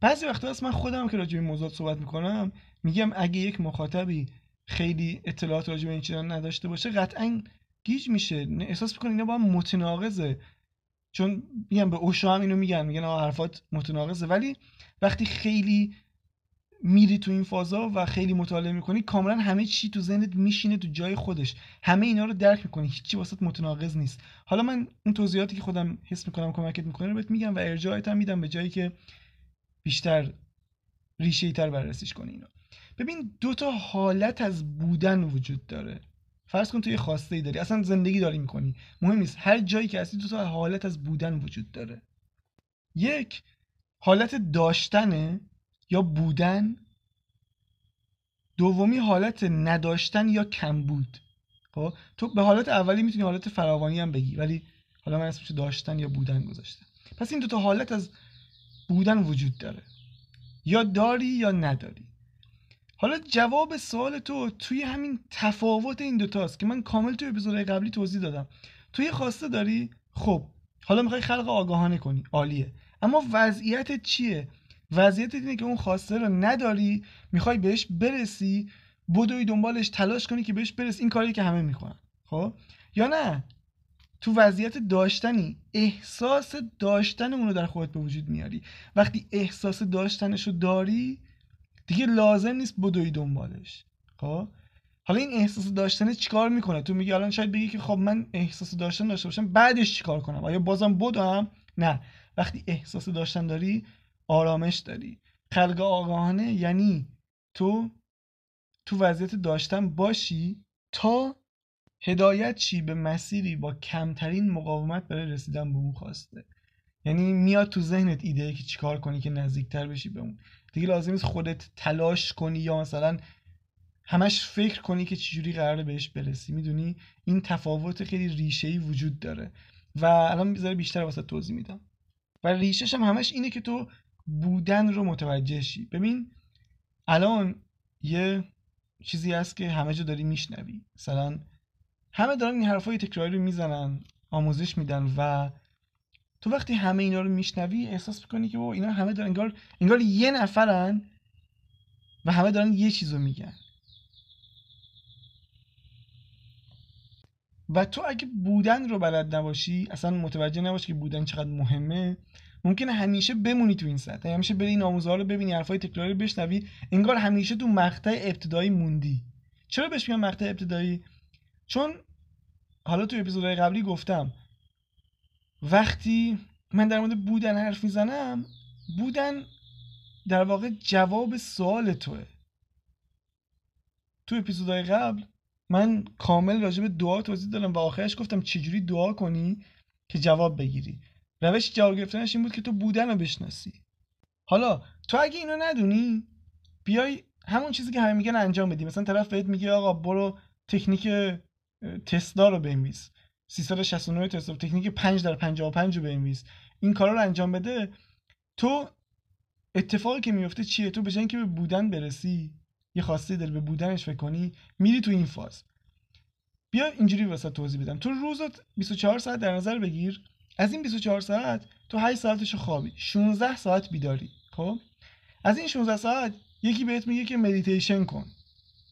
بعضی وقتا هست من خودم که راجع به موضوع صحبت می‌کنم میگم اگه یک مخاطبی خیلی اطلاعات راجع به این چیزا نداشته باشه قطعا گیج میشه. احساس می‌کنه اینا با هم متناقضه. چون میگم به اوشا هم اینو میگن میگن آقا حرفات متناقضه. ولی وقتی خیلی میری تو این فازا و خیلی مطالعه می‌کنی کاملا همه چی تو ذهنت میشینه تو جای خودش. همه اینا رو درک می‌کنی هیچی واسط متناقض نیست. حالا من اون توضیحاتی که خودم حس می‌کنم کمکت می‌کنه رو بهت میگم و ارجاعت هم میدم به جایی که بیشتر ریشه تر بررسیش کنی اینا ببین دو تا حالت از بودن وجود داره. فرض کن تو یه خواسته ای داری اصلا زندگی داری می‌کنی. مهم نیست هر جایی که هستی دو تا حالت از بودن وجود داره. یک حالت داشتنه. یا بودن. دومی حالت نداشتن یا کمبود خب تو به حالت اولی می‌تونی حالت فراوانی هم بگی ولی حالا من اسمش داشتن یا بودن گذاشتم. پس این دو تا حالت از بودن وجود داره. یا داری یا نداری. حالا جواب سوال تو توی همین تفاوت این دوتاست که من کامل توی اپیزودهای قبلی توضیح دادم. تو یه خواسته داری؟ خب. حالا می‌خوای خلق آگاهانه کنی. عالیه. اما وضعیت چیه؟ وضعیت اینه که اون خواسته رو نداری می‌خوای بهش برسی بدوی دنبالش تلاش کنی که بهش برسی. این کاری که همه می‌کنن. خب؟ یا نه؟ تو وضعیت داشتنی احساس داشتن اونو در خودت به وجود میاری. وقتی احساس داشتنش رو داری دیگه لازم نیست بدوی دنبالش. خب؟ حالا این احساس داشتن چیکار می‌کنه؟ تو میگی الان شاید بگی که خب من احساس داشتن داشته باشم بعدش چیکار کنم؟ آیا بازم بدوم؟ نه. وقتی احساس داشتن داری آرامش داری. خلق آگاهانه یعنی تو تو وضعیت داشتن باشی تا هدایت چی به مسیری با کمترین مقاومت برای رسیدن به اون خواسته. یعنی میاد تو ذهنت ایده که چیکار کنی که نزدیکتر بشی به اون. دیگه لازم نیست خودت تلاش کنی یا مثلا همش فکر کنی که چجوری قراره بهش برسی. می‌دونی؟ این تفاوت خیلی ریشه‌ای وجود داره. و الان می‌ذاره بیشتر واسه توضیح میدم. و ریشش هم همش اینه که تو بودن رو متوجه شی. ببین الان یه چیزی هست که همه جا داری میشنوی. مثلا همه دارن این حرفای تکراری رو می‌زنن آموزش میدن و تو وقتی همه اینا رو میشنوی احساس می‌کنی که اینا همه دارن انگار انگار یه نفرن و همه دارن یه چیزو میگن. و تو اگه بودن رو بلد نباشی اصلا متوجه نباشی که بودن چقدر مهمه. ممکنه همیشه بمونی تو این سطح. همیشه بری این آموزها رو ببینی حرفای تکراری بشنوی. انگار همیشه تو مقطع ابتدایی موندی. چرا بهش میگم مقطع ابتدایی؟ چون حالا تو اپیزودهای قبلی گفتم وقتی من در مورد بودن حرف می‌زنم بودن در واقع جواب سوال توه. تو اپیزودهای قبل من کامل راجع به دعا توضیح دادم و آخرش گفتم چجوری دعا کنی که جواب بگیری. روش جواب گرفتنش این بود که تو بودن رو بشناسی. حالا تو اگه اینو ندونی بیای همون چیزی که همه میگن انجام بدی. مثلا طرف بهت میگه آقا برو تکنیک تسلا رو بنویس. 369 تسلا تکنیک 5 در 55 رو بنویس. این کارا رو انجام بده. تو اتفاقی که میفته چیه؟ تو جای اینکه به بودن برسی یه خواسته دل به بودنش فکر کنی میری تو این فاز. بیا اینجوری واسه توضیح بدم. تو روزت 24 ساعت در نظر بگیر. از این 24 ساعت تو 8 ساعتش خوابی. 16 ساعت بیداری. خب؟ از این 16 ساعت یکی بهت میگه که مدیتیشن کن.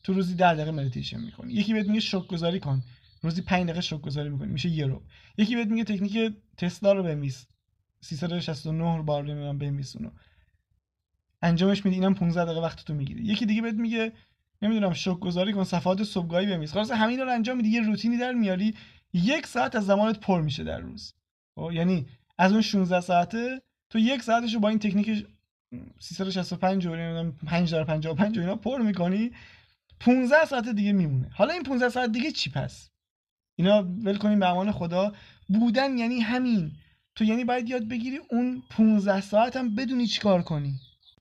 تو روزی 10 دقیقه مدیتیشن می‌کنی. یکی بهت میگه شکرگزاری کن. روزی 5 دقیقه شکرگزاری می‌کنی. میشه یه ربع. یکی بهت میگه تکنیک تسلا رو بنویس. 369 بار نمی‌دونم بنویس اونو. انجامش میدی. اینم 15 دقیقه وقت تو می‌گیره. یکی دیگه بهت میگه نمی‌دونم شکرگزاری کن صفحات صبحگاهی بنویس. خلاصه همین رو انجام میدی. یه روتینی در میاری. یک ساعت از زمانت پر میشه در روز. یعنی از اون 16 ساعته تو یک ساعتش رو با این تکنیک 365 و 5 در 55 و اینا پر می‌کنی 15 ساعت دیگه میمونه. حالا این 15 ساعت دیگه چی پس؟ اینا ول کنیم به امان خدا. بودن یعنی همین. تو یعنی باید یاد بگیری اون 15 ساعت هم بدونی چیکار کنی.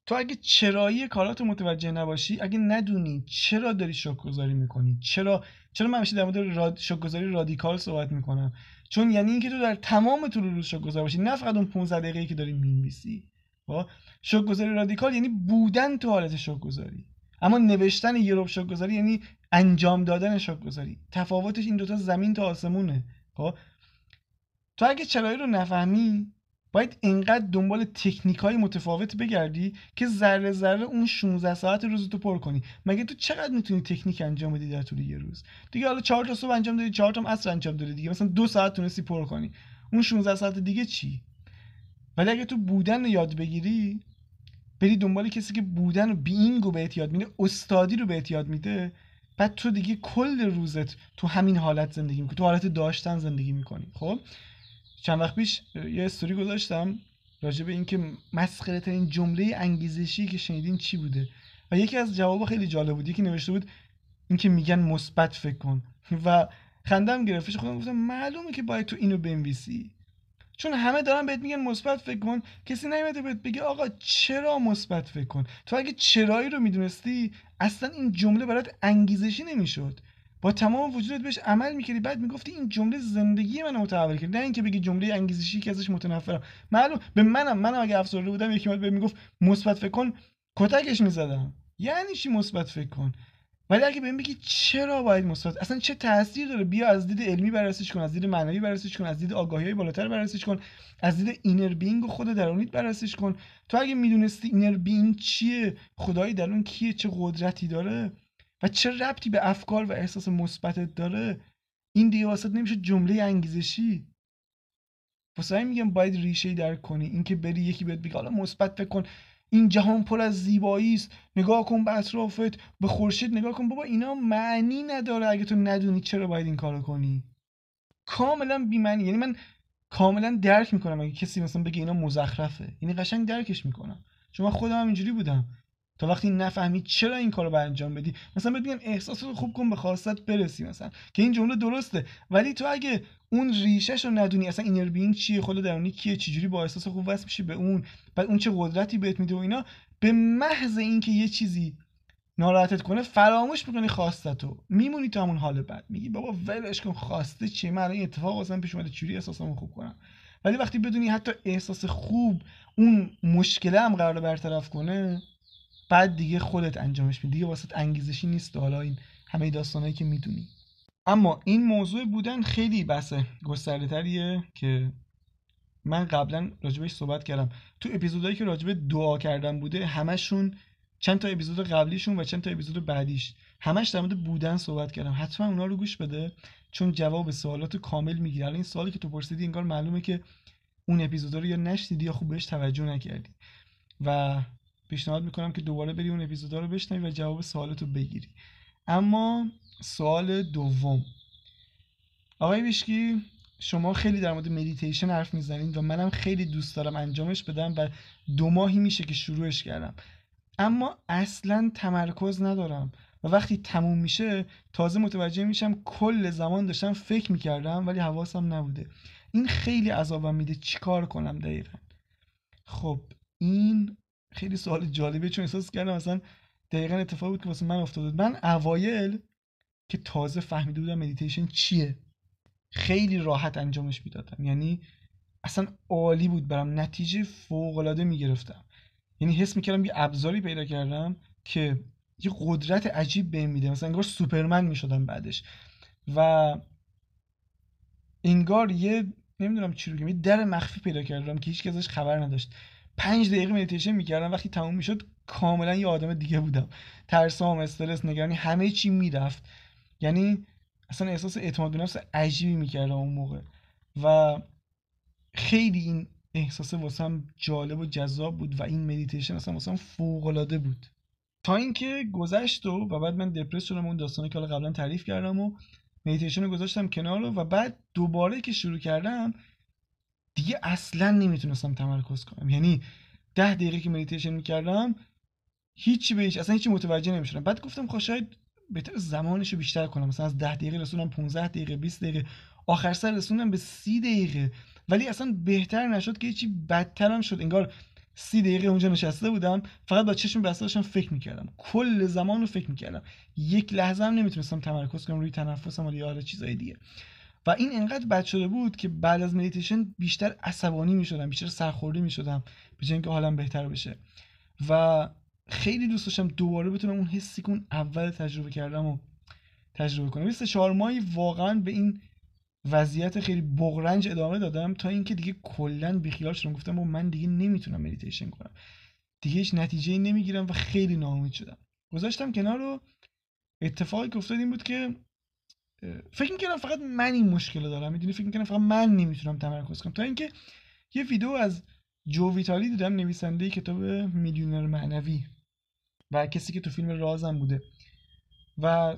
تو اگه چرایی کاراتو متوجه نباشی اگه ندونی چرا داری شوک گذاری می‌کنی چرا چرا من همیشه در مورد راد... شوک گذاری رادیکال صحبت می‌کنم. چون یعنی اینکه تو در تمام طول روز شوک گذار باشی نه فقط اون 15 دقیقه‌ای که داری می‌نویسی. خب؟ شوک گذاری رادیکال یعنی بودن تو حالت شوک گذاری اما نوشتن یه رب شوک گذاری یعنی انجام دادن شوک گذاری تفاوتش این دوتا زمین تا آسمونه. خب؟ تو اگه چرایی رو نفهمی باید اینقدر دنبال تکنیک های متفاوت بگردی که ذره ذره اون 16 ساعت روز تو پر کنی. مگه تو چقدر می‌تونی تکنیک انجام بدی در طول یه روز؟ دیگه حالا 4 تا صبح انجام دادی 4 تا عصر انجام دادی دیگه. مثلا دو ساعت تونستی پر کنی. اون 16 ساعت دیگه چی؟ ولی اگه تو بودن رو یاد بگیری بری دنبال کسی که بودن و بینگ رو بهت یاد میده استادی رو بهت یاد میده بعد تو دیگه کل روزت تو همین حالت زندگی می‌کنی. تو حالت داشتن زندگی می‌کنی. خب؟ چند وقت پیش یه استوری گذاشتم راجع به اینکه مسخره ترین جمله انگیزشی که شنیدین چی بوده؟ و یکی از جواب خیلی جالب بود. یکی نوشته بود اینکه میگن مثبت فکر کن. و خندم گرفتش خودم گفتم معلومه که باید تو اینو بنویسی. چون همه دارن بهت میگن مثبت فکر کن کسی نمیده بهت بگه آقا چرا مثبت فکر کن؟ تو اگه چرایی رو می‌دونستی اصلا این جمله برات انگیزشی نمی‌شد. با تمام وجودت بهش عمل می‌کردی. بعد می‌گفتی این جمله زندگی منو متحول کرد. نه اینکه بگی جمله انگیزشی که ازش متنفرم. معلوم به منم منم اگه افسرده بودم یکی اومد می‌گفت مثبت فکر کن کتکش می‌زدم. یعنی چی مثبت فکر کن؟ ولی اگه بهم بگی چرا باید مثبت اصلا چه تاثیر داره؟ بیا از دید علمی بررسیش کن از دید معنوی بررسیش کن از دید آگاهی بالاتر بررسیش کن از دید اینر بینگ خود درونیت بررسیش کن. تو اگه می‌دونستی اینر بینگ چیه خدایی درون کیه چه قدرتی داره چه ربطی به افکار و احساس مثبتت داره؟ این دیگه واسه نمیشه جمله انگیزشی. واسه میگم باید ریشه درک کنی. اینکه بری یکی بهت بگه حالا مثبت فکر کن. این جهان پر از زیبایی است نگاه کن به اطرافت. به خورشید نگاه کن. بابا اینا معنی نداره. اگه تو ندونی چرا باید این کارو کنی. کاملا بی‌معنی. یعنی من کاملا درک می‌کنم. اگه کسی مثلا بگه اینا مزخرفه. یعنی قشنگ درکش می‌کنم. چون من خودم هم اینجوری بودم. تا وقتی نفهمی چرا این کارو انجام بدی مثلا بهت میگن احساس خوب کن به خواستت برسی مثلا که این جمله درسته. ولی تو اگه اون ریشش رو ندونی اصلا اینر بینگ چیه خود درونی کیه چجوری با احساس خوب وصل میشی به اون بعد اون چه قدرتی بهت میده و اینا به محض اینکه یه چیزی ناراحتت کنه فراموش می‌کنی خواستتو میمونی تو همون حال بد میگی بابا ولش کن خواسته چیه؟ من این اتفاق واسم پیش اومده چجوری احساسمو خوب کنم؟ ولی وقتی بدونی حتی احساس خوب اون مشکله هم قرار برطرف کنه بعد دیگه خودت انجامش میدی. دیگه واسه انگیزشی نیست حالا این همه داستانایی که می‌دونی. اما این موضوع بودن خیلی بحث گسترده تریه که من قبلا راجبش صحبت کردم. تو اپیزودهایی که راجب دعا کردن بوده همشون چند تا اپیزود قبلیشون و چند تا اپیزود بعدیش. همش در مورد بودن صحبت کردم. حتما اونا رو گوش بده چون جواب سوالات کامل می‌گیره. این سوالی که تو پرسیدی انگار معلومه که اون اپیزودا رو یا نشنیدی یا خوب بهش توجه نکردی. و پیشنهاد می‌کنم که دوباره بری اون اپیزودا رو بشنوی و جواب سوالتو بگیری. اما سوال دوم. آقای ویشکی شما خیلی در مورد مدیتیشن حرف می‌زنید و منم خیلی دوست دارم انجامش بدم و دو ماهی میشه که شروعش کردم. اما اصلا تمرکز ندارم و وقتی تموم میشه تازه متوجه میشم کل زمان داشتم فکر می‌کردم ولی حواسم نبوده. این خیلی عذابم میده. چیکار کنم دقیقا؟ خب این خیلی سوال جالبه چون احساس کردم مثلا دقیقا اتفاق بود که واسه من افتاد من اوایل که تازه فهمیده بودم مدیتیشن چیه خیلی راحت انجامش می‌دادم. یعنی اصلا عالی بود برم نتیجه فوق العاده می‌گرفتم. یعنی حس می‌کردم یه ابزاری پیدا کردم که یه قدرت عجیب بهم میده. مثلا انگار سوپرمن می‌شدم بعدش. و انگار یه نمی‌دونم چی رو یه در مخفی پیدا کردم که هیچکی ازش خبر نداشت. پنج دقیقه مدیتیشن می‌کردم. وقتی تموم می‌شد کاملا یه آدم دیگه بودم. ترسام استرس نگرانی همه چی می‌رفت. یعنی اصلا احساس اعتماد به نفس عجیبی می‌کردم اون موقع. و خیلی این احساس واسم جالب و جذاب بود و این مدیتیشن اصلا واسم فوق العاده بود. تا اینکه گذشت و و بعد من دپرس شدم اون داستانی که حالا قبلا تعریف کردم و مدیتیشن رو گذاشتم کنار و بعد دوباره که شروع کردم دیگه اصلا نمی‌تونستم تمرکز کنم. یعنی ده دقیقه که مدیتیشن می‌کردم هیچی بهش اصلا هیچی متوجه نمی‌شدم. بعد گفتم خب شاید بهتره زمانش رو بیشتر کنم. مثلا از 10 دقیقه رسوندم 15 دقیقه 20 دقیقه. آخر سر رسوندم به 30 دقیقه. ولی اصلا بهتر نشد که هیچی بدتر هم شد. انگار سی دقیقه اونجا نشسته بودم. فقط با چشم بسته داشتم فکر می‌کردم. کل زمان رو فکر می‌کردم. یک لحظه هم نمی‌تونستم تمرکز کنم روی تنفسم یا حالا چیزای دیگه. و این انقدر بد شده بود که بعد از مدیتیشن بیشتر عصبانی می‌شدم بیشتر سرخورده می‌شدم به اینکه حالم بهتر بشه. و خیلی دوست داشتم دوباره بتونم اون حسی که اول تجربه کردم و تجربه کنم. مثل چهار ماهی واقعا به این وضعیت خیلی بغرنج ادامه دادم تا اینکه دیگه کلا بیخیال شدم. گفتم من دیگه نمی‌تونم مدیتیشن کنم. دیگه هیچ نتیجه نمی‌گیرم و خیلی ناامید شدم. گذاشتم کنار رو اتفاقی که افتاد این بود که فکر می‌کردم فقط من این مشکل دارم می‌دونی؟ فکر می‌کردم فقط من نمی‌تونم تمرکز کنم. تا اینکه یه ویدیو از جو ویتالی دیدم نویسنده کتاب میلیونر معنوی و کسی که تو فیلم رازم بوده. و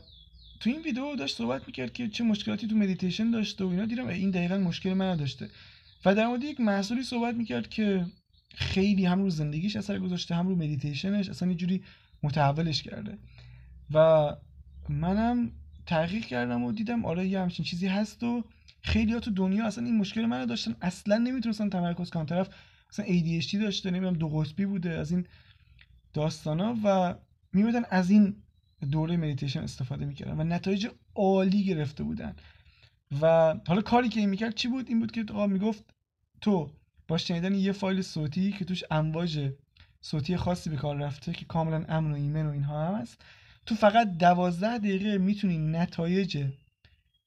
تو این ویدیو داشت صحبت می‌کرد که چه مشکلاتی تو مدیتیشن داشته و اینا. دیدم این دقیقا مشکل من داشته. و در مورد یک محصولی صحبت می‌کرد که خیلی هم رو زندگیش اثر گذاشته هم رو مدیتیشنش اصلا یه جوری متحولش کرده. و منم تحقیق کردم و دیدم آره یه همچین چیزی هست و خیلی ها تو دنیا اصلا این مشکل منو داشتن. اصلا نمی‌تونستن تمرکز کنن. طرف اصلا ADHD داشته نمی‌دونم دو قطبی بوده از این داستانا و میومدن از این دوره مدیتیشن استفاده می‌کردن و نتایج عالی گرفته بودن. و حالا کاری که این می‌کرد چی بود؟ این بود که آقا می‌گفت تو با شنیدن یه فایل صوتی که توش امواج صوتی خاصی به کار رفته که کاملا امن و ایمن و اینها هم هست تو فقط دوازده دقیقه می‌تونی نتایج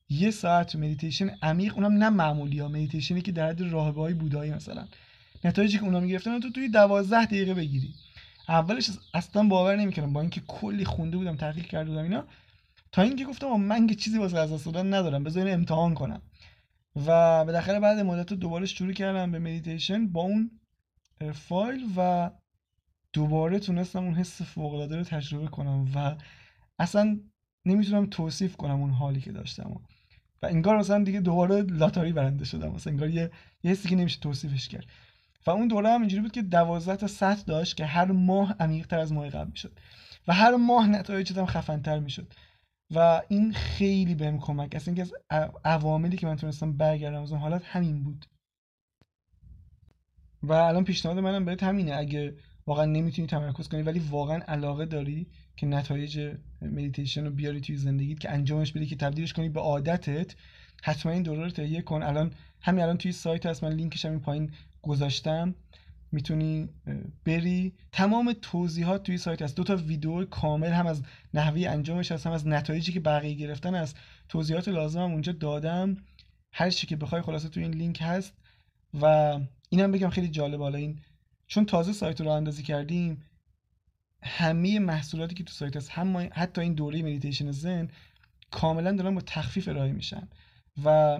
یه ساعت مدیتیشن عمیق اونم نه معمولی ها مدیتیشنی که در حد راهبه های بودایی مثلا. نتایجی که اونا می‌گرفتن تو توی دوازده دقیقه بگیری. اولش اصلا باور نمی‌کردم. با اینکه کلی خونده بودم تحقیق کرده بودم اینا تا اینکه گفتم من که چیزی واسه از دادن ندارم. بذار امتحان کنم. و بالاخره بعد مدت دوباره شروع کردم به مدیتیشن با اون فایل و دوباره تونستم اون حس فوق العاده رو تجربه کنم و اصلا نمی‌تونم توصیف کنم اون حالی که داشتم. و انگار مثلا دیگه دوباره لاتاری برنده شدم. مثلا انگار یه, یه حسی که نمیشه توصیفش کرد. و اون دوره هم اینجوری بود که دوازده تا سطح داشت که هر ماه عمیقتر از ماه قبل می‌شد. و هر ماه نتایجت هم خفنتر می‌شد. و این خیلی بهم کمک از اینکه از عواملی که من تونستم برگردم از اون حالت همین بود. و الان پیشنهاد منم بهت همینه. اگه واقعا نمی‌تونی تمرکز کنی ولی واقعا علاقه داری که نتایج مدیتیشن رو بیاری توی زندگیت که انجامش بدی که تبدیلش کنی به عادتت. حتما این دوره رو تهیه کن. الان همین الان توی سایت هست من لینکش هم این پایین گذاشتم. می‌تونی بری. تمام توضیحات توی سایت هست. دو تا ویدیو کامل هم از نحوه انجامش هست هم از نتایجی که بقیه گرفتن است توضیحات لازم اونجا دادم. هر چی که بخوای خلاصه توی این لینک هست. و اینم بگم خیلی جالب. حالا این چون تازه سایت راه‌اندازی کردیم همه محصولاتی که تو سایت هست هم حتی این دوره مدیتیشن زن کاملا دارن با تخفیف ارائه میشن. و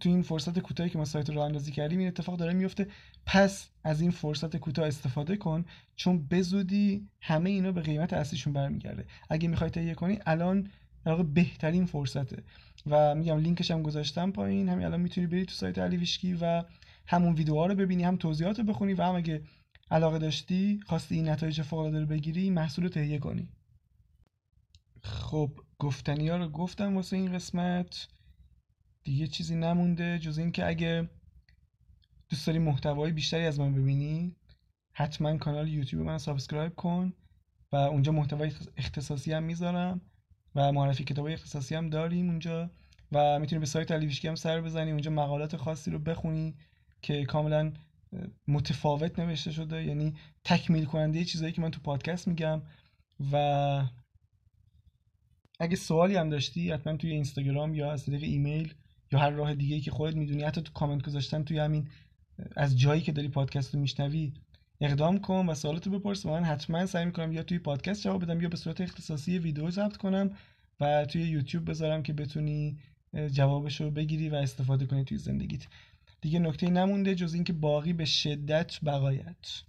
تو این فرصت کوتاهی که ما سایت رو اندازی کردیم این اتفاق داره میفته. پس از این فرصت کوتاه استفاده کن چون به زودی همه اینا به قیمت اصلیشون برمیگرده. اگه می‌خوای تهیه کنی الان در بهترین فرصته. و میگم لینکش هم گذاشتم پایین همین الان می‌تونی بری تو سایت علی ویشکی و همون ویدیوها رو ببینی هم توضیحات رو بخونی و هم اگه علاقه داشتی خواستی این نتایج فوق رو بگیری محصول رو تهیه کنی. خب گفتنی ها رو گفتم واسه این قسمت. دیگه چیزی نمونده جز اینکه اگه دوست داری محتوای بیشتری از من ببینی حتما کانال یوتیوب من سابسکرایب کن و اونجا محتوای اختصاصی هم می‌ذارم و معرفی کتابای اختصاصی هم داریم اونجا و می‌تونی به سایت علیویشکی هم سر بزنی اونجا مقالات خاصی رو بخونی که کاملا متفاوت نوشته شده یعنی تکمیل کننده چیزایی که من تو پادکست میگم. و اگه سوالی هم داشتی حتما توی اینستاگرام یا از طریق ایمیل یا هر راه دیگه که خودت می‌دونی حتی تو کامنت گذاشتن توی همین از جایی که داری پادکست رو میشنوی اقدام کن و سوالاتو بپرس و من حتما سعی می‌کنم یا توی پادکست جواب بدم یا به صورت اختصاصی ویدیو ضبط کنم و توی یوتیوب بذارم که بتونی جوابش رو بگیری و استفاده کنی توی زندگیت. دیگه نکته نمونده جز اینکه باقی به شدت بقایت.